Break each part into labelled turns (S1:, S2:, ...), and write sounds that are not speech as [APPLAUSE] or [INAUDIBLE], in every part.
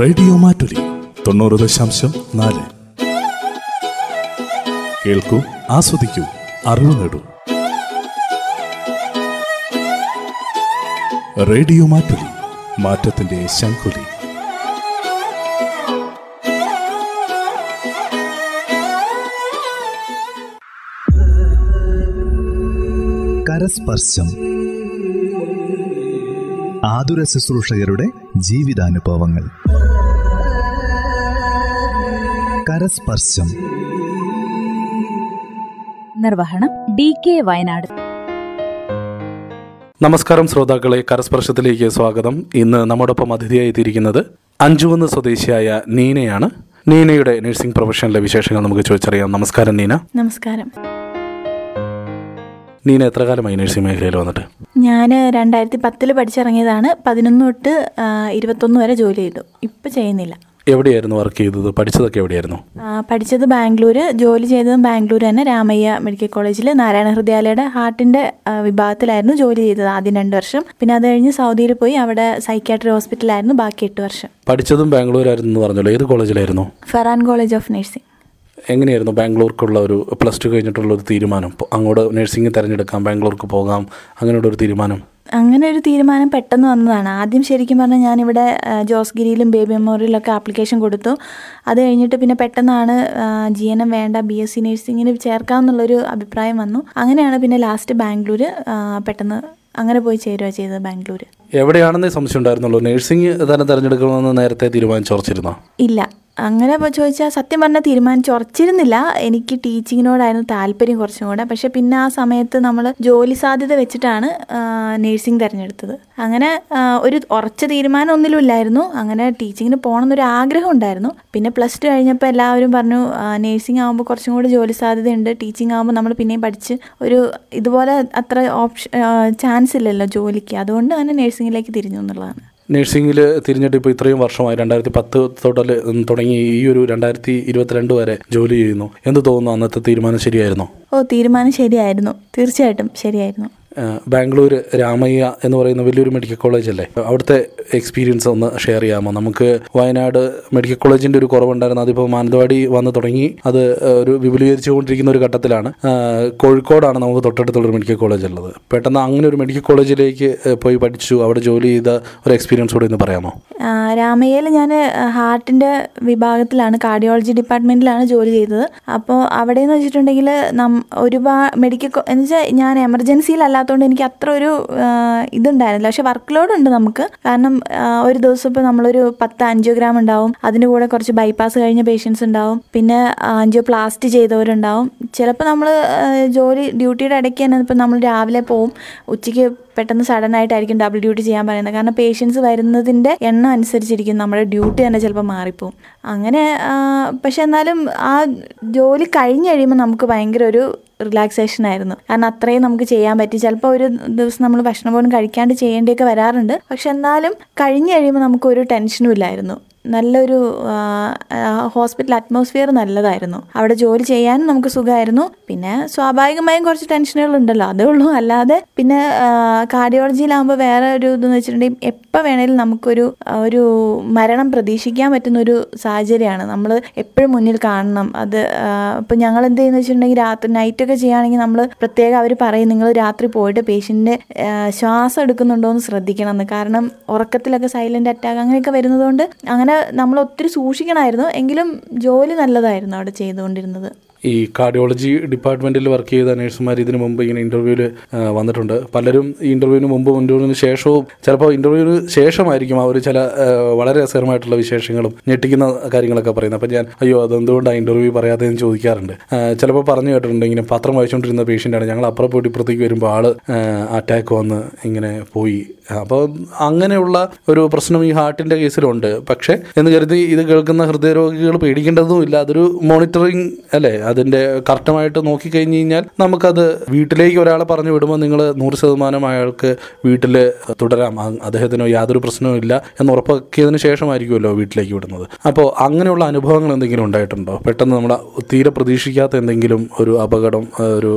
S1: Radio Mattoli തൊണ്ണൂറ് ദശാംശം നാല്. കേൾക്കൂ ആസ്വദിക്കൂ അറിവ് നേടൂ. റേഡിയോ മാറ്റുലി മാറ്റത്തിന്റെ ശംഖുലി.
S2: കരസ്പർശം. ആതുര ശുശ്രൂഷകരുടെ ജീവിതാനുഭവങ്ങൾ. കരസ്പർശം.
S3: നിർവഹണം ഡി കെ വയനാട്.
S4: നമസ്കാരം ശ്രോതാക്കളെ കരസ്പർശത്തിലേക്ക് സ്വാഗതം. ഇന്ന് നമ്മോടൊപ്പം അതിഥിയായി എത്തിയിരിക്കുന്നത് അഞ്ചുവന്ന് സ്വദേശിയായ നീനയാണ്. നീനയുടെ നഴ്സിംഗ് പ്രൊഫഷനിലെ വിശേഷങ്ങൾ നമുക്ക് ചോദിച്ചറിയാം. നമസ്കാരം നീന.
S5: നമസ്കാരം.
S4: നീന എത്ര കാലമായി നഴ്സിംഗ് മേഖലയിൽ വന്നിട്ട്?
S5: ഞാൻ രണ്ടായിരത്തി പത്തിൽ പഠിച്ചിറങ്ങിയതാണ്. പതിനൊന്ന് തൊട്ട് ഇരുപത്തൊന്ന് വരെ ജോലി ചെയ്തു. ഇപ്പം ചെയ്യുന്നില്ല.
S4: എവിടെയായിരുന്നു വർക്ക് ചെയ്തത്? പഠിച്ചതൊക്കെ എവിടെയായിരുന്നു?
S5: പഠിച്ചത് ബാംഗ്ലൂർ ജോലി ചെയ്തതും ബാംഗ്ലൂർ തന്നെ രാമയ്യ മെഡിക്കൽ കോളേജിൽ നാരായണ ഹൃദയാലയുടെ ഹാർട്ടിന്റെ വിഭാഗത്തിലായിരുന്നു ജോലി ചെയ്തത് ആദ്യം രണ്ട് വർഷം. പിന്നെ അത് കഴിഞ്ഞ് സൗദിയിൽ പോയി അവിടെ സൈക്യാട്രി ഹോസ്പിറ്റലായിരുന്നു ബാക്കി എട്ട് വർഷം.
S4: പഠിച്ചതും ബാംഗ്ലൂരായിരുന്നു പറഞ്ഞല്ലോ. ഏത് കോളേജിലായിരുന്നു?
S5: Feran college of nursing.
S4: എങ്ങനെയായിരുന്നു ബാംഗ്ലൂർക്കുള്ള ഒരു പ്ലസ് ടു കഴിഞ്ഞിട്ടുള്ള ഒരു തീരുമാനം? അങ്ങോട്ട് നഴ്സിംഗ് തിരഞ്ഞെടുക്കാം ബാംഗ്ലൂർക്ക് പോകാം അങ്ങനെയുള്ള ഒരു തീരുമാനം.
S5: അങ്ങനെ ഒരു തീരുമാനം പെട്ടെന്ന് വന്നതാണ്. ആദ്യം ശരിക്കും പറഞ്ഞാൽ ഞാനിവിടെ ജോസ്ഗിരിയിലും ജോസ് ഗിരിയിലും ബേബി മെമ്മോറിയലൊക്കെ ആപ്ലിക്കേഷൻ കൊടുത്തു. അത് കഴിഞ്ഞിട്ട് പിന്നെ പെട്ടെന്നാണ് ജി എൻ എം വേണ്ട ബി എസ് സി നഴ്സിങ്ങിന് ചേർക്കാമെന്നുള്ളൊരു അഭിപ്രായം വന്നു. അങ്ങനെയാണ് പിന്നെ ലാസ്റ്റ് ബാംഗ്ലൂർ പെട്ടെന്ന് അങ്ങനെ പോയി ചേരുക ചെയ്തത് ബാംഗ്ലൂർ
S4: എവിടെയാണെന്നേ സംശയം ഉണ്ടായിരുന്നുള്ളൂ? നഴ്സിംഗ് തന്നെ തിരഞ്ഞെടുക്കണമെന്ന് നേരത്തെ തീരുമാനിച്ചോർച്ചിരുന്നോ?
S5: ഇല്ല. അങ്ങനെ ചോദിച്ചാൽ സത്യം പറഞ്ഞാൽ തീരുമാനിച്ച് ഉറച്ചിരുന്നില്ല. എനിക്ക് ടീച്ചിങ്ങിനോടായിരുന്നു താല്പര്യം കുറച്ചും കൂടെ. പക്ഷെ പിന്നെ ആ സമയത്ത് നമ്മൾ ജോലി സാധ്യത വെച്ചിട്ടാണ് നേഴ്സിംഗ് തിരഞ്ഞെടുത്തത്. അങ്ങനെ ഒരു ഉറച്ച തീരുമാനം ഒന്നിലും ഇല്ലായിരുന്നു അങ്ങനെ ടീച്ചിങ്ങിന് പോകണം എന്നൊരു ആഗ്രഹം ഉണ്ടായിരുന്നു. പിന്നെ പ്ലസ് ടു കഴിഞ്ഞപ്പോൾ എല്ലാവരും പറഞ്ഞു നേഴ്സിംഗ് ആകുമ്പോൾ കുറച്ചും കൂടി ജോലി സാധ്യതയുണ്ട്. ടീച്ചിങ് ആകുമ്പോൾ നമ്മൾ പിന്നെയും പഠിച്ച് ഒരു ഇതുപോലെ അത്ര ഓപ്ഷൻ ചാൻസ് ഇല്ലല്ലോ ജോലിക്ക്. അതുകൊണ്ട് തന്നെ നേഴ്സിങ്ങിലേക്ക് തിരിഞ്ഞു എന്നുള്ളതാണ്.
S4: നഴ്സിംഗിൽ തിരിഞ്ഞിട്ട് ഇപ്പോൾ ഇത്രയും വർഷമായി രണ്ടായിരത്തി പത്ത് തൊട്ടൽ തുടങ്ങി ഈ ഒരു രണ്ടായിരത്തി ഇരുപത്തിരണ്ട് വരെ ജോലി ചെയ്യുന്നു. എന്ത് തോന്നുന്നു അന്നത്തെ തീരുമാനം ശരിയായിരുന്നോ?
S5: ഓ തീരുമാനം ശരിയായിരുന്നു. തീർച്ചയായിട്ടും ശരിയായിരുന്നു.
S4: ബാംഗ്ലൂർ രാമയ്യ എന്ന് പറയുന്ന വലിയൊരു മെഡിക്കൽ കോളേജ് അല്ലേ? അവിടുത്തെ എക്സ്പീരിയൻസ് ഒന്ന് ഷെയർ ചെയ്യാമോ? നമുക്ക് വയനാട് മെഡിക്കൽ കോളേജിന്റെ ഒരു കുറവുണ്ടായിരുന്നു. അതിപ്പോൾ മാനന്തവാടി വന്ന് തുടങ്ങി. അത് ഒരു വിപുലീകരിച്ചു കൊണ്ടിരിക്കുന്ന ഒരു ഘട്ടത്തിലാണ്. കോഴിക്കോടാണ് നമുക്ക് തൊട്ടടുത്തുള്ളൊരു മെഡിക്കൽ കോളേജ് ഉള്ളത്. പെട്ടെന്ന് അങ്ങനെ ഒരു മെഡിക്കൽ കോളേജിലേക്ക് പോയി പഠിച്ചു അവിടെ ജോലി ചെയ്ത ഒരു എക്സ്പീരിയൻസ് കൂടെ ഒന്ന് പറയാമോ?
S5: രാമയ്യയിൽ ഞാൻ ഹാർട്ടിന്റെ വിഭാഗത്തിലാണ് കാർഡിയോളജി ഡിപ്പാർട്ട്മെന്റിലാണ് ജോലി ചെയ്തത്. അപ്പോൾ അവിടെ എന്ന് വെച്ചിട്ടുണ്ടെങ്കിൽ നം ഒരുപാട് മെഡിക്കൽ എന്ന് വെച്ചാൽ ഞാൻ എമർജൻസിയിലല്ലാത്തതുകൊണ്ട് എനിക്ക് അത്ര ഒരു ഇതുണ്ടായിരുന്നില്ല. പക്ഷെ വർക്ക് ലോഡ് ഉണ്ട് നമുക്ക്. കാരണം ഒരു ദിവസം ഇപ്പോൾ നമ്മളൊരു പത്ത് അഞ്ചോഗ്രാം ഉണ്ടാവും. അതിന്റെ കൂടെ കുറച്ച് ബൈപ്പാസ് കഴിഞ്ഞ പേഷ്യൻസ് ഉണ്ടാവും. പിന്നെ ആൻജിയോപ്ലാസ്റ്റ് ചെയ്തവരുണ്ടാവും. ചിലപ്പോൾ നമ്മൾ ജോലി ഡ്യൂട്ടിയുടെ ഇടയ്ക്ക് തന്നെ ഇപ്പം നമ്മൾ രാവിലെ പോവും. ഉച്ചയ്ക്ക് പെട്ടെന്ന് സഡൻ ആയിട്ടായിരിക്കും ഡബിൾ ഡ്യൂട്ടി ചെയ്യാൻ പറയുന്നത്. കാരണം പേഷ്യൻസ് വരുന്നതിന്റെ എണ്ണം അനുസരിച്ചിരിക്കും. നമ്മുടെ ഡ്യൂട്ടി തന്നെ ചിലപ്പോൾ മാറിപ്പോവും. അങ്ങനെ പക്ഷെ എന്നാലും ആ ജോലി കഴിഞ്ഞ് കഴിയുമ്പോൾ നമുക്ക് ഭയങ്കര ഒരു റിലാക്സേഷൻ ആയിരുന്നു. കാരണം അത്രയും നമുക്ക് ചെയ്യാൻ പറ്റി. ചിലപ്പോൾ ഒരു ദിവസം നമ്മൾ ഭക്ഷണം പോലും കഴിക്കാണ്ട് ചെയ്യേണ്ടിയൊക്കെ വരാറുണ്ട്. പക്ഷെ എന്നാലും കഴിഞ്ഞ് കഴിയുമ്പോൾ നമുക്ക് ഒരു ടെൻഷനും ഇല്ലായിരുന്നു. നല്ലൊരു ഹോസ്പിറ്റൽ അറ്റ്മോസ്ഫിയർ നല്ലതായിരുന്നു. അവിടെ ജോലി ചെയ്യാനും നമുക്ക് സുഖമായിരുന്നു. പിന്നെ സ്വാഭാവികമായും കുറച്ച് ടെൻഷനുകൾ ഉണ്ടല്ലോ അതേ ഉള്ളൂ. അല്ലാതെ പിന്നെ കാർഡിയോളജിയിലാകുമ്പോൾ വേറെ ഒരു ഇതെന്ന് വെച്ചിട്ടുണ്ടെങ്കിൽ എപ്പോൾ വേണേലും നമുക്കൊരു ഒരു മരണം പ്രതീക്ഷിക്കാൻ പറ്റുന്ന ഒരു സാഹചര്യമാണ്. നമ്മൾ എപ്പോഴും മുന്നിൽ കാണണം. അത് ഇപ്പം ഞങ്ങൾ എന്ത് ചെയ്യുന്ന വെച്ചിട്ടുണ്ടെങ്കിൽ രാത്രി നൈറ്റൊക്കെ ചെയ്യുകയാണെങ്കിൽ നമ്മൾ പ്രത്യേകം അവർ പറയും നിങ്ങൾ രാത്രി പോയിട്ട് പേഷ്യന്റിന്റെ ശ്വാസം എടുക്കുന്നുണ്ടോ എന്ന് ശ്രദ്ധിക്കണം എന്ന്. കാരണം ഉറക്കത്തിലൊക്കെ സൈലന്റ് അറ്റാക്ക് അങ്ങനെയൊക്കെ വരുന്നതുകൊണ്ട് അങ്ങനെ നമ്മൾ ഒത്തിരി സൂക്ഷിക്കണമായിരുന്നു. എങ്കിലും ജോലി നല്ലതായിരുന്നു അവിടെ ചെയ്തുകൊണ്ടിരുന്നത്.
S4: ഈ കാർഡിയോളജി ഡിപ്പാർട്ട്മെന്റിൽ വർക്ക് ചെയ്ത നേഴ്സുമാർ ഇതിനു മുമ്പ് ഇങ്ങനെ ഇന്റർവ്യൂവിൽ വന്നിട്ടുണ്ട്. പലരും ഈ ഇന്റർവ്യൂവിന് മുമ്പ് ഇന്റർവ്യൂവിന് ശേഷവും ചിലപ്പോൾ ഇന്റർവ്യൂവിന് ശേഷമായിരിക്കും അവർ ചില വളരെ രസകരമായിട്ടുള്ള വിശേഷങ്ങളും ഞെട്ടിക്കുന്ന കാര്യങ്ങളൊക്കെ പറയുന്നത്. അപ്പം ഞാൻ അയ്യോ അതെന്തുകൊണ്ടാണ് ഇന്റർവ്യൂ പറയാത്തതെന്ന് ചോദിക്കാറുണ്ട്? ചിലപ്പോൾ പറഞ്ഞു കേട്ടിട്ടുണ്ട് ഇങ്ങനെ പത്രം വായിച്ചുകൊണ്ടിരുന്ന പേഷ്യന്റാണ് ഞങ്ങൾ അപ്പുറം പോയിട്ട് ഇപ്പുറത്തേക്ക് വരുമ്പോൾ ആൾ അറ്റാക്ക് വന്ന് ഇങ്ങനെ പോയി. അപ്പോൾ അങ്ങനെയുള്ള ഒരു പ്രശ്നം ഈ ഹാർട്ടിന്റെ കേസിലുണ്ട്. പക്ഷേ എന്ന് കരുതി ഇത് കേൾക്കുന്ന ഹൃദയരോഗികൾ പേടിക്കേണ്ടതും ഇല്ല അതൊരു മോണിറ്ററിങ് അല്ലേ? അതിന്റെ കറക്റ്റമായിട്ട് നോക്കിക്കഴിഞ്ഞ് കഴിഞ്ഞാൽ നമുക്കത് വീട്ടിലേക്ക് ഒരാളെ പറഞ്ഞു വിടുമ്പോൾ നിങ്ങൾ നൂറ് ശതമാനം അയാൾക്ക് വീട്ടിൽ തുടരാം. അദ്ദേഹത്തിന് യാതൊരു പ്രശ്നവും ഇല്ല എന്ന് ഉറപ്പാക്കിയതിന് ശേഷമായിരിക്കുമല്ലോ വീട്ടിലേക്ക് വിടുന്നത്. അപ്പോൾ അങ്ങനെയുള്ള അനുഭവങ്ങൾ എന്തെങ്കിലും ഉണ്ടായിട്ടുണ്ടോ? പെട്ടെന്ന് നമ്മൾ തീരെ പ്രതീക്ഷിക്കാത്ത എന്തെങ്കിലും ഒരു അപകടം ഒരു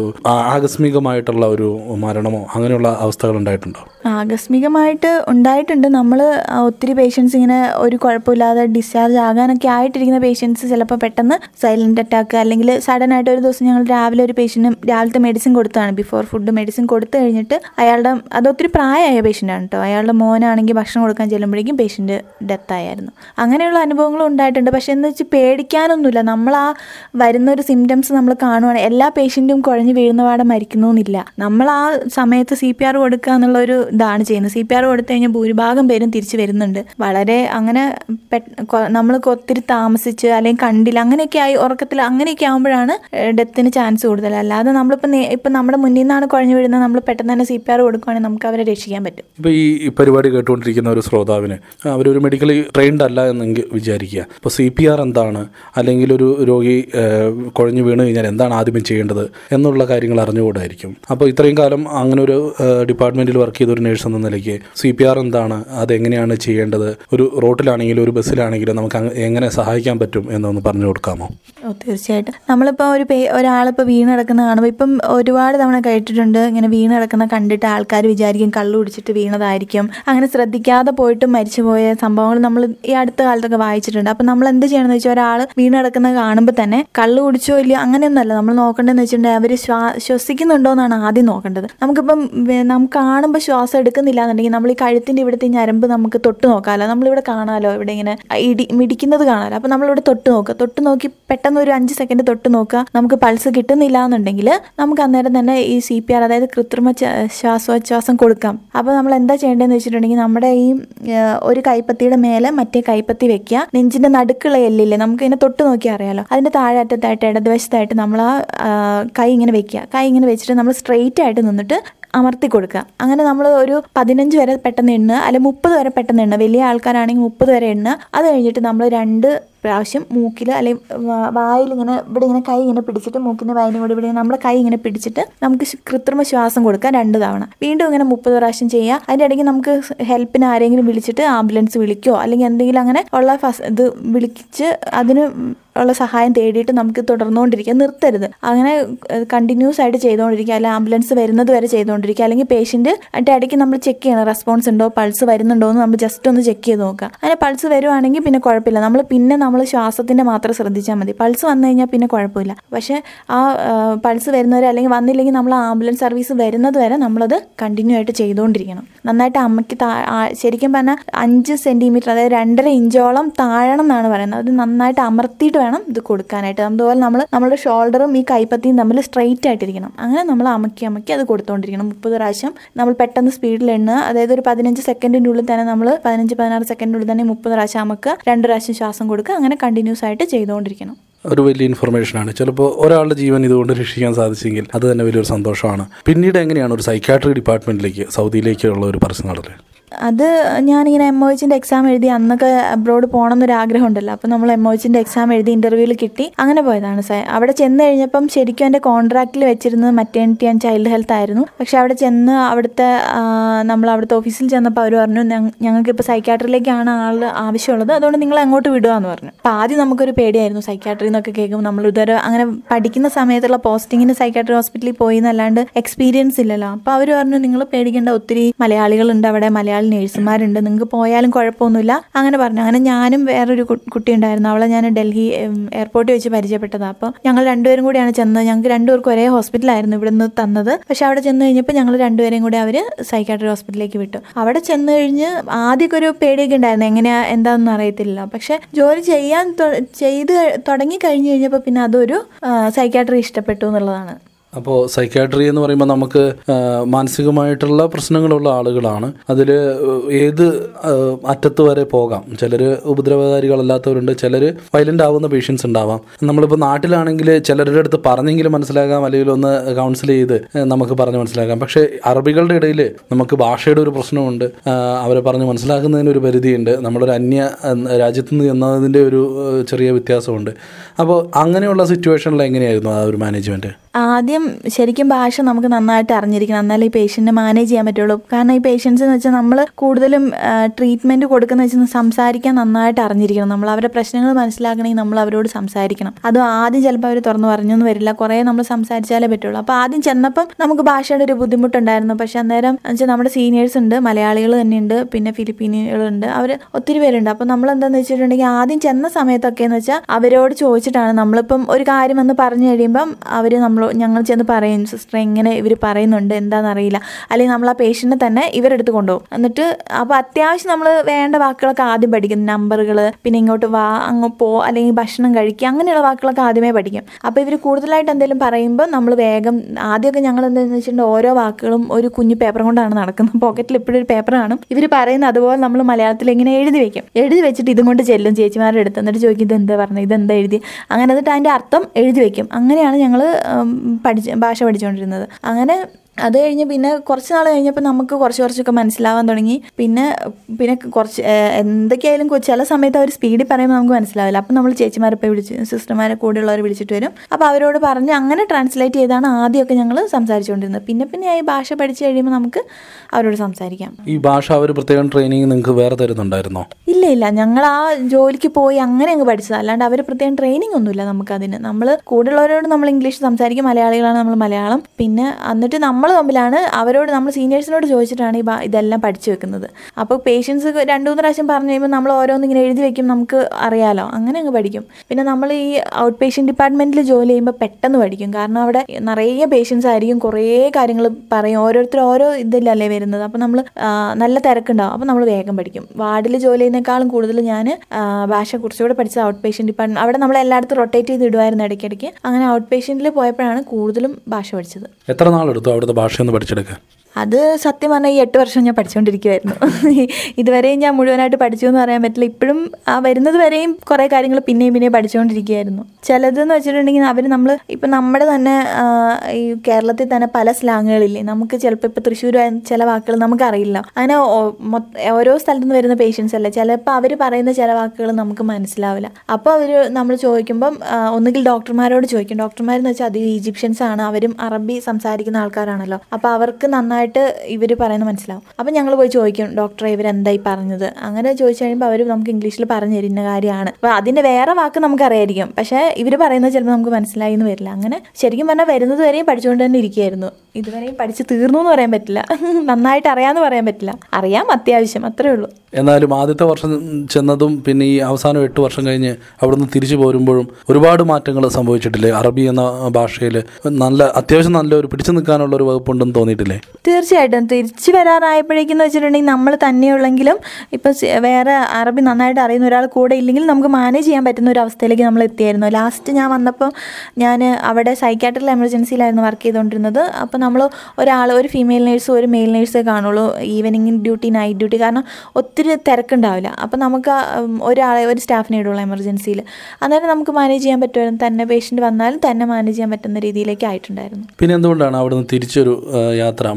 S4: ആകസ്മികമായിട്ടുള്ള ഒരു മരണമോ അങ്ങനെയുള്ള അവസ്ഥകൾ ഉണ്ടായിട്ടുണ്ടോ?
S5: ആകസ്മികമായിട്ട് ഉണ്ടായിട്ടുണ്ട്. നമ്മൾ ഒത്തിരി പേഷ്യൻസ് ഇങ്ങനെ ഒരു കുഴപ്പമില്ലാതെ ഡിസ്ചാർജ് ആകാനൊക്കെ ആയിട്ടിരിക്കുന്ന പേഷ്യൻസ് ചിലപ്പോൾ പെട്ടെന്ന് സൈലന്റ് അറ്റാക്ക് അല്ലെങ്കിൽ സഡൻ ആയിട്ട് ഒരു ദിവസം ഞങ്ങൾ രാവിലെ ഒരു പേഷ്യന്റും രാവിലത്തെ മെഡിസിൻ കൊടുത്താണ് ബിഫോർ ഫുഡ് മെഡിസിൻ കൊടുത്തു കഴിഞ്ഞിട്ട് അയാളുടെ അത് ഒത്തിരി പ്രായമായ പേഷ്യന്റാണ് കേട്ടോ അയാളുടെ മോനാണെങ്കിൽ ഭക്ഷണം കൊടുക്കാൻ ചെല്ലുമ്പോഴേക്കും പേഷ്യന്റ് ഡെത്ത് ആയിരുന്നു. അങ്ങനെയുള്ള അനുഭവങ്ങളും ഉണ്ടായിട്ടുണ്ട്. പക്ഷേ എന്ന് വെച്ച് പേടിക്കാനൊന്നുമില്ല. നമ്മൾ ആ വരുന്ന ഒരു സിംറ്റംസ് നമ്മൾ കാണുവാണ് എല്ലാ പേഷ്യന്റും കുഴഞ്ഞു വീഴുന്ന പാടെ മരിക്കുന്നു എന്നില്ല നമ്മൾ ആ സമയത്ത് സി പി ആർ കൊടുക്കുക എന്നുള്ള ഒരു ഇതാണ് ചെയ്യുന്നത്. സി പി ആർ കൊടുത്തു കഴിഞ്ഞാൽ ഭൂരിഭാഗം പേരും തിരിച്ചു വരുന്നുണ്ട്. വളരെ അങ്ങനെ നമ്മൾ ഒത്തിരി താമസിച്ച് അല്ലെങ്കിൽ കണ്ടില്ല അങ്ങനെയൊക്കെ ആയി ഉറക്കത്തിൽ അങ്ങനെയൊക്കെ ആകുമ്പോഴാണ് ഡെത്തിന് ചാൻസ് കൂടുതൽ. അല്ലാതെ നമ്മളിപ്പോൾ ഇപ്പം നമ്മുടെ മുന്നിൽ നിന്നാണ് കുഴഞ്ഞു വീഴുന്നത് നമ്മൾ പെട്ടെന്ന് തന്നെ സി പി ആർ കൊടുക്കുകയാണെങ്കിൽ നമുക്ക് അവരെ രക്ഷിക്കാൻ പറ്റും.
S4: ഇപ്പോൾ ഈ പരിപാടി കേട്ടുകൊണ്ടിരിക്കുന്ന ഒരു ശ്രോതാവിന് അവരൊരു മെഡിക്കലി ട്രെയിൻഡ് അല്ല എന്നെങ്കിൽ വിചാരിക്കുക. ഇപ്പോൾ സി പി ആർ എന്താണ്? അല്ലെങ്കിൽ ഒരു രോഗി കുഴഞ്ഞു വീണ് കഴിഞ്ഞാൽ എന്താണ് ആദ്യമേ ചെയ്യേണ്ടത് എന്നുള്ള കാര്യങ്ങൾ അറിഞ്ഞുകൂടായിരിക്കും. അപ്പോൾ ഇത്രയും കാലം അങ്ങനെ ഒരു ഡിപ്പാർട്ട്മെന്റിൽ വർക്ക് ചെയ്ത ഒരു നേഴ്സ് എന്ന നിലയ്ക്ക് സി പി ആർ എന്താണ്? അതെങ്ങനെയാണ് ചെയ്യേണ്ടത്? ഒരു റോട്ടിലാണെങ്കിലും ഒരു ബസ്സിലാണെങ്കിലും നമുക്ക് എങ്ങനെ സഹായിക്കാൻ പറ്റും എന്നൊന്ന് പറഞ്ഞു കൊടുക്കാമോ?
S5: തീർച്ചയായിട്ടും. നമ്മളിപ്പോൾ ഒരു പേ ഒരാളിപ്പോൾ വീണ് കിടക്കുന്ന കാണുമ്പോൾ ഇപ്പം ഒരുപാട് തവണ കേട്ടിട്ടുണ്ട് ഇങ്ങനെ വീണ് കിടക്കുന്ന കണ്ടിട്ട് ആൾക്കാർ വിചാരിക്കും കള്ളു കുടിച്ചിട്ട് വീണതായിരിക്കും. അങ്ങനെ ശ്രദ്ധിക്കാതെ പോയിട്ട് മരിച്ചു പോയ സംഭവങ്ങൾ നമ്മൾ ഈ അടുത്ത കാലത്തൊക്കെ വായിച്ചിട്ടുണ്ട്. അപ്പം നമ്മൾ എന്ത് ചെയ്യണമെന്ന് വെച്ചാൽ ഒരാൾ വീണ് കിടക്കുന്നത് കാണുമ്പോൾ തന്നെ കള്ളു കുടിച്ചോ ഇല്ലയോ അങ്ങനെയൊന്നുമല്ല. നമ്മൾ നോക്കേണ്ടതെന്ന് വെച്ചിട്ടുണ്ടെങ്കിൽ അവർ ശ്വാ ശ്വസിക്കുന്നുണ്ടോ എന്നാണ് ആദ്യം നോക്കേണ്ടത്. നമുക്കിപ്പം നമുക്ക് കാണുമ്പോൾ ശ്വാസം എടുക്കുന്നില്ല എന്നുണ്ടെങ്കിൽ നമ്മൾ ഈ കഴുത്തിന്റെ ഇവിടുത്തെ ഞരമ്പ് നമുക്ക് തൊട്ട് നോക്കാമല്ലോ. നമ്മളിവിടെ കാണാമല്ലോ ഇവിടെ ഇങ്ങനെ ഇടി മിടിക്കുന്നത് കാണാമല്ലോ. അപ്പം നമ്മളിവിടെ തൊട്ട് നോക്കുക. തൊട്ട് നോക്കി പെട്ടെന്ന് ഒരു അഞ്ച് സെക്കൻഡ് തൊട്ട് നോക്കുക. നമുക്ക് പൾസ് കിട്ടുന്നില്ല എന്നുണ്ടെങ്കിൽ നമുക്ക് അന്നേരം തന്നെ ഈ സി പി ആർ അതായത് കൃത്രിമ ശ്വാസോച്ഛ്വാസം കൊടുക്കാം. അപ്പോൾ നമ്മൾ എന്താ ചെയ്യേണ്ടതെന്ന് വെച്ചിട്ടുണ്ടെങ്കിൽ നമ്മുടെ ഈ ഒരു കൈപ്പത്തിയുടെ മേലെ മറ്റേ കൈപ്പത്തി വെക്കുക. നെഞ്ചിന്റെ നടുക്കുള്ള എല്ലില്ലേ നമുക്ക് ഇതിനെ തൊട്ട് നോക്കി അറിയാലോ. അതിന്റെ താഴെ അറ്റത്തായിട്ട് ഇടതുവശത്തായിട്ട് നമ്മൾ ആ ആ, കൈ ഇങ്ങനെ വെക്കുക. കൈ ഇങ്ങനെ വെച്ചിട്ട് നമ്മൾ സ്ട്രെയിറ്റ് ആയിട്ട് നിന്നിട്ട് അമർത്തി കൊടുക്കുക. അങ്ങനെ നമ്മൾ ഒരു പതിനഞ്ച് വരെ പെട്ടെന്ന് എണ്ണുക അല്ലെങ്കിൽ മുപ്പത് വരെ പെട്ടെന്ന് എണ്ണുക. വലിയ ആൾക്കാരാണെങ്കിൽ മുപ്പത് വരെ എണ്ണുക. അത് കഴിഞ്ഞിട്ട് നമ്മൾ രണ്ട് പ്രാവശ്യം മൂക്കിൽ അല്ലെങ്കിൽ വായിൽ ഇങ്ങനെ ഇവിടെ ഇങ്ങനെ കൈ ഇങ്ങനെ പിടിച്ചിട്ട് മൂക്കിന്റെ വായിലും കൂടി ഇവിടെ നമ്മുടെ കൈ ഇങ്ങനെ പിടിച്ചിട്ട് നമുക്ക് കൃത്രിമ ശ്വാസം കൊടുക്കാം രണ്ട് തവണ. വീണ്ടും ഇങ്ങനെ മുപ്പത് പ്രാവശ്യം ചെയ്യുക അതിന്റെ ഇടയ്ക്ക് നമുക്ക് ഹെൽപ്പിന് ആരെങ്കിലും വിളിച്ചിട്ട് ആംബുലൻസ് വിളിക്കുകയോ അല്ലെങ്കിൽ എന്തെങ്കിലും അങ്ങനെ ഉള്ള ഫസ് ഇത് വിളിച്ച് അതിന് ഉള്ള സഹായം തേടിയിട്ട് നമുക്ക് തുടർന്നുകൊണ്ടിരിക്കുക. നിർത്തരുത്. അങ്ങനെ കണ്ടിന്യൂസ് ആയിട്ട് ചെയ്തുകൊണ്ടിരിക്കുക. അല്ലെങ്കിൽ ആംബുലൻസ് വരുന്നത് വരെ ചെയ്തുകൊണ്ടിരിക്കുക. അല്ലെങ്കിൽ പേഷ്യന്റ് അതിന്റെ ഇടയ്ക്ക് നമ്മൾ ചെക്ക് ചെയ്യണം. റെസ്പോൺസ് ഉണ്ടോ? പൾസ് വരുന്നുണ്ടോ എന്ന് നമ്മൾ ജസ്റ്റ് ഒന്ന് ചെക്ക് ചെയ്ത് നോക്കുക. അങ്ങനെ പൾസ് വരുവാണെങ്കിൽ പിന്നെ കുഴപ്പമില്ല. നമ്മൾ പിന്നെ നമ്മൾ ശ്വാസത്തിന്റെ മാത്രം ശ്രദ്ധിച്ചാൽ മതി. പൾസ് വന്നു കഴിഞ്ഞാൽ പിന്നെ കുഴപ്പമില്ല. പക്ഷേ ആ പൾസ് വരുന്നവരെ അല്ലെങ്കിൽ വന്നില്ലെങ്കിൽ നമ്മൾ ആംബുലൻസ് സർവീസ് വരുന്നത് വരെ നമ്മളത് കണ്ടിന്യൂ ആയിട്ട് ചെയ്തുകൊണ്ടിരിക്കണം നന്നായിട്ട് അമ്മയ്ക്ക് ശരിക്കും പറഞ്ഞാൽ അഞ്ച് സെന്റിമീറ്റർ അതായത് രണ്ടര ഇഞ്ചോളം താഴണം എന്നാണ് പറയുന്നത്. അത് നന്നായിട്ട് അമർത്തിയിട്ട് വേണം ഇത് കൊടുക്കാനായിട്ട്. അതുപോലെ നമ്മൾ നമ്മുടെ ഷോൾഡറും ഈ കൈപ്പത്തിയും തമ്മിൽ സ്ട്രെയിറ്റ് ആയിട്ടിരിക്കണം. അങ്ങനെ നമ്മൾ അമക്കി അമക്കി അത് കൊടുത്തുകൊണ്ടിരിക്കണം മുപ്പത് പ്രാവശ്യം നമ്മൾ പെട്ടെന്ന് സ്പീഡിൽ എണ്ണുക. അതായത് ഒരു പതിനഞ്ച് സെക്കൻഡിന്റെ ഉള്ളിൽ തന്നെ നമ്മൾ പതിനഞ്ച് പതിനാറ് സെക്കൻഡിന്റെ ഉള്ളിൽ തന്നെ മുപ്പത് പ്രാവശ്യം അമക്കുക രണ്ട് പ്രാവശ്യം ശ്വാസം കൊടുക്കുക. അങ്ങനെ കണ്ടിന്യൂസ് ആയിട്ട് ചെയ്തുകൊണ്ടിരിക്കണം.
S4: ഒരു വലിയ ഇൻഫർമേഷൻ ഇൻഫർമേഷനാണ് ചിലപ്പോൾ ഒരാളുടെ ജീവൻ ഇതുകൊണ്ട് രക്ഷിക്കാൻ സാധിച്ചെങ്കിൽ അത് തന്നെ വലിയൊരു സന്തോഷമാണ്. പിന്നീട് എങ്ങനെയാണ് ഒരു സൈക്കാട്രി ഡിപ്പാർട്ട്മെന്റിലേക്ക് സൗദിയിലേക്കുള്ള ഒരു പരസ്യം
S5: അത് ഞാനിങ്ങനെ എം ഒ എച്ചിന്റെ എക്സാം എഴുതി അന്നൊക്കെ അബ്രോഡ് പോകണം എന്നൊരു ആഗ്രഹം ഉണ്ടല്ലോ അപ്പം നമ്മൾ എം ഒ എച്ചിന്റെ എക്സാം എഴുതി ഇന്റർവ്യൂവിൽ കിട്ടി. അങ്ങനെ പോയതാണ് സാർ അവിടെ ചെന്ന് കഴിഞ്ഞപ്പം ശരിക്കും എന്റെ കോൺട്രാക്റ്റിൽ വെച്ചിരുന്നത് മറ്റേണിറ്റി ആൻഡ് ചൈൽഡ് ഹെൽത്ത് ആയിരുന്നു. പക്ഷേ അവിടെ ചെന്ന് അവിടുത്തെ നമ്മൾ അവിടുത്തെ ഓഫീസിൽ ചെന്നപ്പോൾ അവർ പറഞ്ഞു ഞങ്ങൾക്കിപ്പോൾ സൈക്കാട്രിയിലേക്കാണ് ആൾ ആവശ്യമുള്ളത്. അതുകൊണ്ട് നിങ്ങൾ അങ്ങോട്ട് വിടുക എന്ന് പറഞ്ഞു. അപ്പോൾ ആദ്യം നമുക്കൊരു പേടിയായിരുന്നു സൈക്കാട്രി എന്നൊക്കെ കേൾക്കുമ്പോൾ നമ്മൾ ഇതുവരെ അങ്ങനെ പഠിക്കുന്ന സമയത്തുള്ള പോസ്റ്റിങ്ങിന് സൈക്കാട്രി ഹോസ്പിറ്റലിൽ പോയി എന്നല്ലാണ്ട് എക്സ്പീരിയൻസ് ഇല്ലല്ലോ. അപ്പോൾ അവർ പറഞ്ഞു നിങ്ങൾ പേടിക്കേണ്ട ഒത്തിരി മലയാളികളുണ്ട് അവിടെ. മലയാളി നേഴ്സുമാരുണ്ട്. നിങ്ങൾക്ക് പോയാലും കുഴപ്പമൊന്നുമില്ല. അങ്ങനെ പറഞ്ഞു. അങ്ങനെ ഞാനും വേറൊരു കുട്ടി ഉണ്ടായിരുന്നു അവളെ ഞാൻ ഡൽഹി എയർപോർട്ടിൽ വെച്ച് പരിചയപ്പെട്ടതാണ് അപ്പോൾ ഞങ്ങൾ രണ്ടുപേരും കൂടിയാണ് ചെന്നത്. ഞങ്ങൾക്ക് രണ്ടുപേർക്കും ഒരേ ഹോസ്പിറ്റലായിരുന്നു ഇവിടെ നിന്ന് തന്നത്. പക്ഷെ അവിടെ ചെന്ന് കഴിഞ്ഞപ്പോൾ ഞങ്ങൾ രണ്ടുപേരെയും കൂടി അവർ സൈക്കാട്രി ഹോസ്പിറ്റലിലേക്ക് വിട്ടു. അവിടെ ചെന്ന് കഴിഞ്ഞ് ആദ്യമൊക്കെ ഒരു പേടിയൊക്കെ ഉണ്ടായിരുന്നു. എങ്ങനെയാ എന്താണെന്ന് അറിയത്തില്ല. പക്ഷെ ജോലി ചെയ്യാൻ ചെയ്ത് തുടങ്ങി കഴിഞ്ഞ് കഴിഞ്ഞപ്പോൾ പിന്നെ അതൊരു സൈക്കാട്രി ഇഷ്ടപ്പെട്ടു എന്നുള്ളതാണ്.
S4: അപ്പോൾ സൈക്കാട്രി എന്ന് പറയുമ്പോൾ നമുക്ക് മാനസികമായിട്ടുള്ള പ്രശ്നങ്ങളുള്ള ആളുകളാണ്. അതിൽ ഏത് അറ്റത്ത് വരെ പോകാം. ചിലർ ഉപദ്രവകാരികളല്ലാത്തവരുണ്ട് ചിലർ വയലന്റ് ആവുന്ന പേഷ്യൻസ് ഉണ്ടാവാം. നമ്മളിപ്പോൾ നാട്ടിലാണെങ്കിൽ ചിലരുടെ അടുത്ത് പറഞ്ഞെങ്കിലും മനസ്സിലാകാം അല്ലെങ്കിൽ ഒന്ന് കൗൺസിൽ ചെയ്ത് നമുക്ക് പറഞ്ഞ് മനസ്സിലാക്കാം പക്ഷേ അറബികളുടെ ഇടയിൽ നമുക്ക് ഭാഷയുടെ ഒരു പ്രശ്നമുണ്ട്. അവരെ പറഞ്ഞ് മനസ്സിലാക്കുന്നതിന് ഒരു പരിധിയുണ്ട്. നമ്മളൊരു അന്യ രാജ്യത്ത് നിന്ന് എന്നതിന്റെ ഒരു ചെറിയ വ്യത്യാസമുണ്ട്. അപ്പോൾ അങ്ങനെയുള്ള സിറ്റുവേഷനിൽ എങ്ങനെയായിരുന്നു ആ ഒരു മാനേജ്മെന്റ്
S5: ആദ്യം ശരിക്കും ഭാഷ നമുക്ക് നന്നായിട്ട് അറിഞ്ഞിരിക്കണം. എന്നാലേ ഈ പേഷ്യന്റിനെ മാനേജ് ചെയ്യാൻ പറ്റുള്ളൂ. കാരണം ഈ പേഷ്യൻസ് എന്ന് വെച്ചാൽ നമ്മൾ കൂടുതലും ട്രീറ്റ്മെന്റ് കൊടുക്കുന്ന വെച്ചാൽ സംസാരിക്കാൻ നന്നായിട്ട് അറിഞ്ഞിരിക്കണം. നമ്മൾ അവരുടെ പ്രശ്നങ്ങൾ മനസ്സിലാക്കണമെങ്കിൽ നമ്മൾ അവരോട് സംസാരിക്കണം. അതും ആദ്യം ചിലപ്പോൾ അവർ തുറന്നു പറഞ്ഞൊന്നും വരില്ല. കുറേ നമ്മൾ സംസാരിച്ചാലേ പറ്റുള്ളൂ. അപ്പോൾ ആദ്യം ചെന്നപ്പം നമുക്ക് ഭാഷയുടെ ഒരു ബുദ്ധിമുട്ടുണ്ടായിരുന്നു. പക്ഷെ അന്നേരം വെച്ചാൽ നമ്മുടെ സീനിയേഴ്സ് ഉണ്ട് മലയാളികൾ തന്നെയുണ്ട് പിന്നെ ഫിലിപ്പീനുകളുണ്ട് അവർ ഒത്തിരി പേരുണ്ട്. അപ്പോൾ നമ്മൾ എന്താണെന്ന് വെച്ചിട്ടുണ്ടെങ്കിൽ ആദ്യം ചെന്ന സമയത്തൊക്കെ എന്ന് വെച്ചാൽ അവരോട് ചോദിച്ചിട്ടാണ് നമ്മളിപ്പം ഒരു കാര്യം എന്ന് പറഞ്ഞു കഴിയുമ്പം അവർ നമ്മൾ ഞങ്ങൾ ചെന്ന് പറയും സിസ്റ്റർ എങ്ങനെ ഇവർ പറയുന്നുണ്ട്? എന്താണെന്നറിയില്ല അല്ലെങ്കിൽ നമ്മൾ ആ പേഷ്യന്റിനെ തന്നെ ഇവരെടുത്ത് കൊണ്ടുപോകും. എന്നിട്ട് അപ്പോൾ അത്യാവശ്യം നമ്മൾ വേണ്ട വാക്കുകളൊക്കെ ആദ്യം പഠിക്കും. നമ്പറുകൾ പിന്നെ ഇങ്ങോട്ട് വാ അങ്ങ് പോ അല്ലെങ്കിൽ ഭക്ഷണം കഴിക്കുക അങ്ങനെയുള്ള വാക്കുകളൊക്കെ ആദ്യമേ പഠിക്കും. അപ്പോൾ ഇവർ കൂടുതലായിട്ട് എന്തെങ്കിലും പറയുമ്പോൾ നമ്മൾ വേഗം ആദ്യമൊക്കെ ഞങ്ങൾ എന്താണെന്ന് വെച്ചിട്ടുണ്ടെങ്കിൽ ഓരോ വാക്കുകളും ഒരു കുഞ്ഞു പേപ്പർ കൊണ്ടാണ് നടക്കുന്നത്. പോക്കറ്റിൽ എപ്പോഴും ഒരു പേപ്പറാണ് ഇവർ പറയുന്ന അതുപോലെ നമ്മൾ മലയാളത്തിൽ ഇങ്ങനെ എഴുതി വെക്കും. എഴുതി വെച്ചിട്ട് ഇതും കൊണ്ട് ചെല്ലും ചേച്ചിമാരുടെ അടുത്ത്. എന്നിട്ട് ചോദിക്കും ഇത് എന്താ പറഞ്ഞത് ഇത് എന്താ എഴുതി അങ്ങനെ എന്നിട്ട് അതിന്റെ അർത്ഥം എഴുതി വെക്കും. അങ്ങനെയാണ് ഞങ്ങൾ പഠിച്ച് ഭാഷ പഠിച്ചുകൊണ്ടിരുന്നത് അങ്ങനെ അത് കഴിഞ്ഞ് പിന്നെ കുറച്ച് നാൾ കഴിഞ്ഞപ്പോൾ നമുക്ക് കുറച്ച് കുറച്ചൊക്കെ മനസ്സിലാവാൻ തുടങ്ങി. പിന്നെ പിന്നെ കുറച്ച് എന്തൊക്കെയായാലും ചില സമയത്ത് അവർ സ്പീഡിൽ പറയുമ്പോൾ നമുക്ക് മനസ്സിലാവില്ല. അപ്പം നമ്മൾ ചേച്ചിമാരെ പോയി വിളിച്ച് സിസ്റ്റർമാരെ കൂടെയുള്ളവർ വിളിച്ചിട്ട് വരും. അപ്പോൾ അവരോട് പറഞ്ഞ് അങ്ങനെ ട്രാൻസ്ലേറ്റ് ചെയ്താണ് ആദ്യമൊക്കെ ഞങ്ങൾ സംസാരിച്ചുകൊണ്ടിരുന്നത് പിന്നെ പിന്നെ ഈ ഭാഷ പഠിച്ചു കഴിയുമ്പോൾ നമുക്ക് അവരോട് സംസാരിക്കാം.
S4: ഈ ഭാഷ അവർ പ്രത്യേകം ട്രെയിനിങ് നിങ്ങൾക്ക് വേറെ തരുന്നുണ്ടായിരുന്നോ?
S5: ഇല്ല ഇല്ല. ഞങ്ങൾ ആ ജോലിക്ക് പോയി അങ്ങനെ അങ്ങ് പഠിച്ചത്. അല്ലാണ്ട് അവർ പ്രത്യേകം ട്രെയിനിങ് ഒന്നുമില്ല നമുക്കതിന്. നമ്മൾ കൂടെയുള്ളവരോട് നമ്മൾ ഇംഗ്ലീഷ് സംസാരിക്കും. മലയാളികളാണ് നമ്മൾ മലയാളം. പിന്നെ എന്നിട്ട് നമ്മൾ തമ്മിലാണ് അവരോട് നമ്മൾ സീനിയേഴ്സിനോട് ചോദിച്ചിട്ടാണ് ഈ ഇതെല്ലാം പഠിച്ചു വെക്കുന്നത്. അപ്പോൾ പേഷ്യൻസ് രണ്ടു മൂന്ന് പ്രാവശ്യം പറഞ്ഞു കഴിയുമ്പോൾ നമ്മൾ ഓരോന്ന് ഇങ്ങനെ എഴുതി വെക്കും നമുക്ക് അറിയാലോ. അങ്ങനെ അങ്ങ് പഠിക്കും. പിന്നെ നമ്മൾ ഈ ഔട്ട് പേഷ്യൻ ഡിപ്പാർട്ട്മെന്റിൽ ജോലി ചെയ്യുമ്പോൾ പെട്ടെന്ന് പഠിക്കും. കാരണം അവിടെ നിറയെ പേഷ്യൻസ് ആയിരിക്കും. കുറേ കാര്യങ്ങൾ പറയും. ഓരോരുത്തർ ഓരോ ഇതിലല്ലേ വരുന്നത്. അപ്പോൾ നമ്മൾ നല്ല തിരക്കുണ്ടാവും. അപ്പോൾ നമ്മൾ വേഗം പഠിക്കും. വാർഡിൽ ജോലി ചെയ്യുന്നേക്കാളും കൂടുതൽ ഞാൻ ഭാഷ കുറച്ചുകൂടെ പഠിച്ചത് ഔട്ട് പേഷ്യൻ ഡിപ്പാർട്ട്മെന്റ് അവിടെ നമ്മൾ എല്ലായിടത്തും റൊട്ടേറ്റ് ചെയ്ത് ഇടുമായിരുന്നു ഇടയ്ക്കിടയ്ക്ക്. അങ്ങനെ ഔട്ട് പേഷ്യന്റിൽ പോയപ്പോഴാണ് കൂടുതലും ഭാഷ പഠിച്ചത്.
S4: എത്ര നാളെടുത്തു അവിടുത്തെ ഭാഷയൊന്ന് പഠിച്ചെടുക്കാൻ
S5: അത് സത്യം പറഞ്ഞാൽ ഈ എട്ട് വർഷം ഞാൻ പഠിച്ചുകൊണ്ടിരിക്കുമായിരുന്നു [LAUGHS] ഇതുവരെയും ഞാൻ മുഴുവനായിട്ട് പഠിച്ചു എന്ന് പറയാൻ പറ്റില്ല. ഇപ്പോഴും ആ വരുന്നത് വരെയും കുറേ കാര്യങ്ങൾ പിന്നെയും പിന്നെയും പഠിച്ചുകൊണ്ടിരിക്കുകയായിരുന്നു ചിലതെന്ന് വെച്ചിട്ടുണ്ടെങ്കിൽ അവർ നമ്മൾ ഇപ്പം നമ്മുടെ തന്നെ ഈ കേരളത്തിൽ തന്നെ പല സ്ലാങ്ങുകളില്ലേ? നമുക്ക് ചിലപ്പോൾ ഇപ്പോൾ തൃശ്ശൂർ ചില വാക്കുകൾ നമുക്കറിയില്ല. അങ്ങനെ ഓരോ സ്ഥലത്തു നിന്ന് വരുന്ന പേഷ്യൻസ് അല്ലേ? ചിലപ്പോൾ അവർ പറയുന്ന ചില വാക്കുകൾ നമുക്ക് മനസ്സിലാവില്ല. അപ്പോൾ അവർ നമ്മൾ ചോദിക്കുമ്പം ഒന്നുകിൽ ഡോക്ടർമാരോട് ചോദിക്കും. ഡോക്ടർമാരെന്ന് വെച്ചാൽ അധികം ഈജിപ്ഷ്യൻസ് ആണ് അവരും അറബി സംസാരിക്കുന്ന ആൾക്കാരാണല്ലോ. അപ്പോൾ അവർക്ക് നന്നായിട്ട് ഇവർ പറയുന്നത് മനസ്സിലാവും. അപ്പം ഞങ്ങൾ പോയി ചോദിക്കും ഡോക്ടറെ ഇവരെന്തായി പറഞ്ഞത്? അങ്ങനെ ചോദിച്ചു കഴിയുമ്പോൾ അവർ നമുക്ക് ഇംഗ്ലീഷിൽ പറഞ്ഞു തരുന്ന കാര്യമാണ്. അപ്പോൾ അതിന്റെ വേറെ വാക്ക് നമുക്കറിയായിരിക്കും. പക്ഷേ ഇവർ പറയുന്നത് ചിലപ്പോൾ നമുക്ക് മനസ്സിലായി എന്ന് വരില്ല. അങ്ങനെ ശരിക്കും പറഞ്ഞാൽ വരുന്നത് വരെയും പഠിച്ചുകൊണ്ട് തന്നെ ഇരിക്കുകയായിരുന്നു ഇതുവരെയും പഠിച്ച് തീർന്നു എന്ന് പറയാൻ പറ്റില്ല. [LAUGHS] നന്നായിട്ട് അറിയാമെന്ന് പറയാൻ പറ്റില്ല. അറിയാം അത്യാവശ്യം അത്രേ ഉള്ളൂ.
S4: എന്നാലും ആദ്യത്തെ വർഷം ചെന്നതും പിന്നെ ഈ അവസാനം എട്ട് വർഷം കഴിഞ്ഞ് അവിടുന്ന് തിരിച്ചു പോരുമ്പോഴും ഒരുപാട് മാറ്റങ്ങൾ സംഭവിച്ചിട്ടില്ലേ? അറബി എന്ന ഭാഷയിൽ നല്ല അത്യാവശ്യം നല്ല ഒരു പിടിച്ചു നിൽക്കാനുള്ള ഒരു വകുപ്പുണ്ടെന്ന് തോന്നിയിട്ടില്ലേ?
S5: തീർച്ചയായിട്ടും. തിരിച്ചു വരാറായപ്പോഴേക്കെന്ന് വെച്ചിട്ടുണ്ടെങ്കിൽ നമ്മൾ തന്നെയുള്ളെങ്കിലും ഇപ്പം വേറെ അറബി നന്നായിട്ട് അറിയുന്ന ഒരാൾ കൂടെ ഇല്ലെങ്കിൽ നമുക്ക് മാനേജ് ചെയ്യാൻ പറ്റുന്ന ഒരു അവസ്ഥയിലേക്ക് നമ്മൾ എത്തിയായിരുന്നു. ലാസ്റ്റ് ഞാൻ വന്നപ്പോൾ ഞാൻ അവിടെ സൈക്കാട്രിക്കൽ എമർജൻസിയിലായിരുന്നു വർക്ക് ചെയ്തുകൊണ്ടിരുന്നത്. അപ്പോൾ നമ്മൾ ഒരാൾ ഒരു ഫീമെയിൽ നേഴ്സും ഒരു മെയിൽ നേഴ്സേ കാണുള്ളൂ ഈവനിങ് ഡ്യൂട്ടി നൈറ്റ് ഡ്യൂട്ടി കാരണം ഒത്തിരി തിരക്കുണ്ടാവില്ല. അപ്പോൾ നമുക്ക് ഒരാളെ ഒരു സ്റ്റാഫിനെ ഇടുള്ളൂ എമർജൻസിയിൽ അന്നേരം നമുക്ക് മാനേജ് ചെയ്യാൻ പറ്റുമായിരുന്നു. തന്നെ പേഷ്യന്റ് വന്നാലും തന്നെ മാനേജ് ചെയ്യാൻ പറ്റുന്ന രീതിയിലേക്ക് ആയിട്ടുണ്ടായിരുന്നു.
S4: പിന്നെ എന്തുകൊണ്ടാണ് അവിടുന്ന് തിരിച്ചൊരു യാത്ര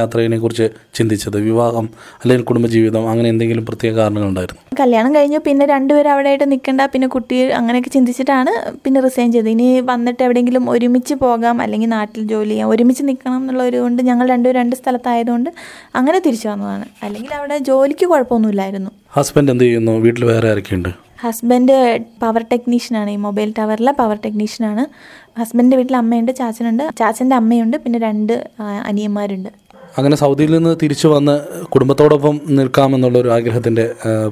S4: യാത്രയെ കുറിച്ച് ചിന്തിച്ചത്? വിവാഹം അല്ലെങ്കിൽ കുടുംബജീവിതം അങ്ങനെ എന്തെങ്കിലും പ്രത്യേക കാരണങ്ങൾ കാരണങ്ങളുണ്ടായിരുന്നു
S5: കല്യാണം കഴിഞ്ഞു. പിന്നെ രണ്ടുപേരും അവിടെ ആയിട്ട് നിൽക്കണ്ട. പിന്നെ കുട്ടി അങ്ങനെയൊക്കെ ചിന്തിച്ചിട്ടാണ് പിന്നെ റിസൈൻ ചെയ്തത്. ഇനി വന്നിട്ട് എവിടെയെങ്കിലും ഒരുമിച്ച് പോകാം അല്ലെങ്കിൽ നാട്ടിൽ ജോലി ചെയ്യാം. ഒരുമിച്ച് നിൽക്കണം എന്നുള്ള ഒരു കൊണ്ട് ഞങ്ങൾ രണ്ടുപേരും രണ്ട് സ്ഥലത്തായതുകൊണ്ട് അങ്ങനെ തിരിച്ചു വന്നതാണ്. അല്ലെങ്കിൽ അവിടെ ജോലിക്ക് കുഴപ്പമൊന്നുമില്ലായിരുന്നു.
S4: ഹസ്ബൻഡ് എന്ത് ചെയ്യുന്നു? വീട്ടിൽ വേറെ ആരൊക്കെയുണ്ട്?
S5: ഹസ്ബൻഡ് പവർ ടെക്നീഷ്യനാണ് ഈ മൊബൈൽ ടവറിലെ പവർ ടെക്നീഷ്യനാണ് ഹസ്ബൻഡിന്റെ വീട്ടിൽ അമ്മയുണ്ട് ചാച്ചനുണ്ട്. ചാച്ചന്റെ അമ്മയുണ്ട് പിന്നെ രണ്ട് അനിയന്മാരുണ്ട്.
S4: അങ്ങനെ സൗദിയിൽ നിന്ന് തിരിച്ചു വന്ന് കുടുംബത്തോടൊപ്പം നിൽക്കാമെന്നുള്ള ഒരു ആഗ്രഹത്തിന്റെ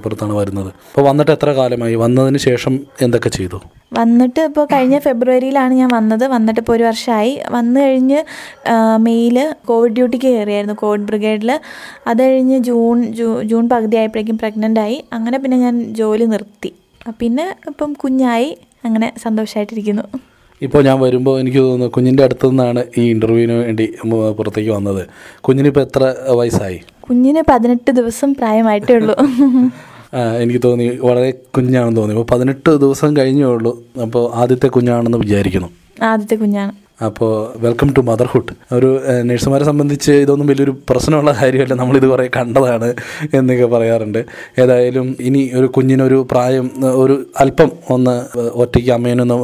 S4: പുറത്താണ് വരുന്നത്. അപ്പോൾ വന്നിട്ട് എത്ര കാലമായി? വന്നതിന് ശേഷം എന്തൊക്കെ ചെയ്തു?
S5: വന്നിട്ട് ഇപ്പോൾ കഴിഞ്ഞ ഫെബ്രുവരിയിലാണ് ഞാൻ വന്നത്. വന്നിട്ട് ഇപ്പോൾ ഒരു വർഷമായി. വന്നു കഴിഞ്ഞ് മെയ്യിൽ കോവിഡ് ഡ്യൂട്ടിക്ക് കയറിയായിരുന്നു കോവിഡ് ബ്രിഗേഡിൽ അത് കഴിഞ്ഞ് ജൂൺ ജൂൺ പകുതി ആയപ്പോഴേക്കും പ്രഗ്നന്റ് ആയി. അങ്ങനെ പിന്നെ ഞാൻ ജോലി നിർത്തി. പിന്നെ ഇപ്പം കുഞ്ഞായി. അങ്ങനെ സന്തോഷമായിട്ടിരിക്കുന്നു
S4: ഇപ്പോൾ ഞാൻ വരുമ്പോൾ എനിക്ക് തോന്നുന്നു കുഞ്ഞിന്റെ അടുത്തു നിന്നാണ് ഈ ഇന്റർവ്യൂവിന് വേണ്ടി പുറത്തേക്ക് വന്നത്. കുഞ്ഞിനിപ്പോൾ എത്ര വയസ്സായി?
S5: കുഞ്ഞിന് പതിനെട്ട് ദിവസം പ്രായമായിട്ടേ ഉള്ളൂ.
S4: എനിക്ക് തോന്നി വളരെ കുഞ്ഞാണെന്ന് തോന്നി. അപ്പോൾ പതിനെട്ട് ദിവസം കഴിഞ്ഞേ ഉള്ളൂ. അപ്പോൾ ആദ്യത്തെ കുഞ്ഞാണെന്ന് വിചാരിക്കുന്നു.
S5: ആദ്യത്തെ കുഞ്ഞാണ്.
S4: അപ്പോൾ വെൽക്കം ടു മദർഹുഡ് ഒരു നഴ്സുമാരെ സംബന്ധിച്ച് ഇതൊന്നും വലിയൊരു പ്രശ്നമുള്ള കാര്യമല്ല. നമ്മളിത് കുറേ കണ്ടതാണ് എന്നൊക്കെ പറയാറുണ്ട്. ഏതായാലും ഇനി ഒരു കുഞ്ഞിനൊരു പ്രായം ഒരു അല്പം ഒന്ന് ഒറ്റയ്ക്ക് അമ്മേനൊന്ന്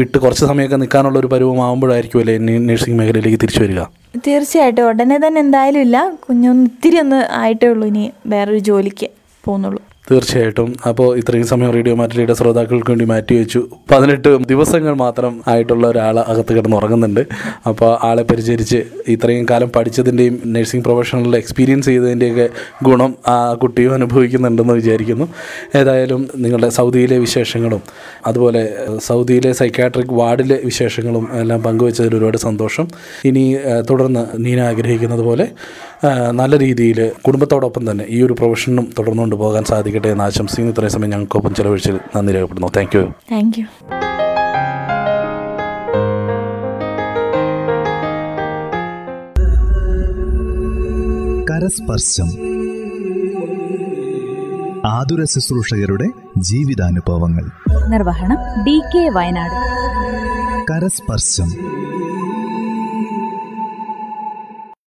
S4: വിട്ട് കുറച്ച് സമയമൊക്കെ നിൽക്കാനുള്ള ഒരു പരുവമാകുമ്പോഴായിരിക്കും അല്ലേ നഴ്സിംഗ് മേഖലയിലേക്ക് തിരിച്ചു വരിക?
S5: തീർച്ചയായിട്ടും. ഉടനെ തന്നെ എന്തായാലും ഇല്ല. കുഞ്ഞൊന്ന് ഇത്തിരി ഒന്ന് ആയിട്ടേ ഉള്ളൂ ഇനി വേറൊരു ജോലിക്ക് പോകുന്നുള്ളൂ.
S4: തീർച്ചയായിട്ടും. അപ്പോൾ ഇത്രയും സമയം റേഡിയോ മാറ്റിലിയുടെ ശ്രോതാക്കൾക്ക് വേണ്ടി മാറ്റി വെച്ചു. പതിനെട്ട് ദിവസങ്ങൾ മാത്രം ആയിട്ടുള്ള ഒരാൾ അകത്ത് കിടന്ന് ഉറങ്ങുന്നുണ്ട് അപ്പോൾ ആളെ പരിചരിച്ച് ഇത്രയും കാലം പഠിച്ചതിന്റെയും നഴ്സിംഗ് പ്രൊഫഷണലിൽ എക്സ്പീരിയൻസ് ചെയ്തതിന്റെയൊക്കെ ഗുണം ആ കുട്ടിയും അനുഭവിക്കുന്നുണ്ടെന്ന് വിചാരിക്കുന്നു. ഏതായാലും നിങ്ങളുടെ സൗദിയിലെ വിശേഷങ്ങളും അതുപോലെ സൗദിയിലെ സൈക്കാട്രിക് വാർഡിലെ വിശേഷങ്ങളും എല്ലാം പങ്കുവച്ചതിൽ ഒരുപാട് സന്തോഷം. ഇനി തുടർന്ന് നീന ആഗ്രഹിക്കുന്നത് പോലെ നല്ല രീതിയിൽ കുടുംബത്തോടൊപ്പം തന്നെ ഈ ഒരു പ്രൊഫഷനും തുടർന്നുകൊണ്ട് പോകാൻ സാധിക്കട്ടെ എന്ന് ആശംസിക്കുന്നു. ഇത്രയും സമയം ഞങ്ങൾക്കൊപ്പം ചിലവഴിച്ചതിൽ നന്ദി രേഖപ്പെടുന്നു താങ്ക് യു
S5: താങ്ക് യു
S2: കരസ്പർശം. ആതുര ശുശ്രൂഷകരുടെ ജീവിതാനുഭവങ്ങൾ.
S3: നിർവഹണം ഡി കെ വയനാട്.
S2: കരസ്പർശം.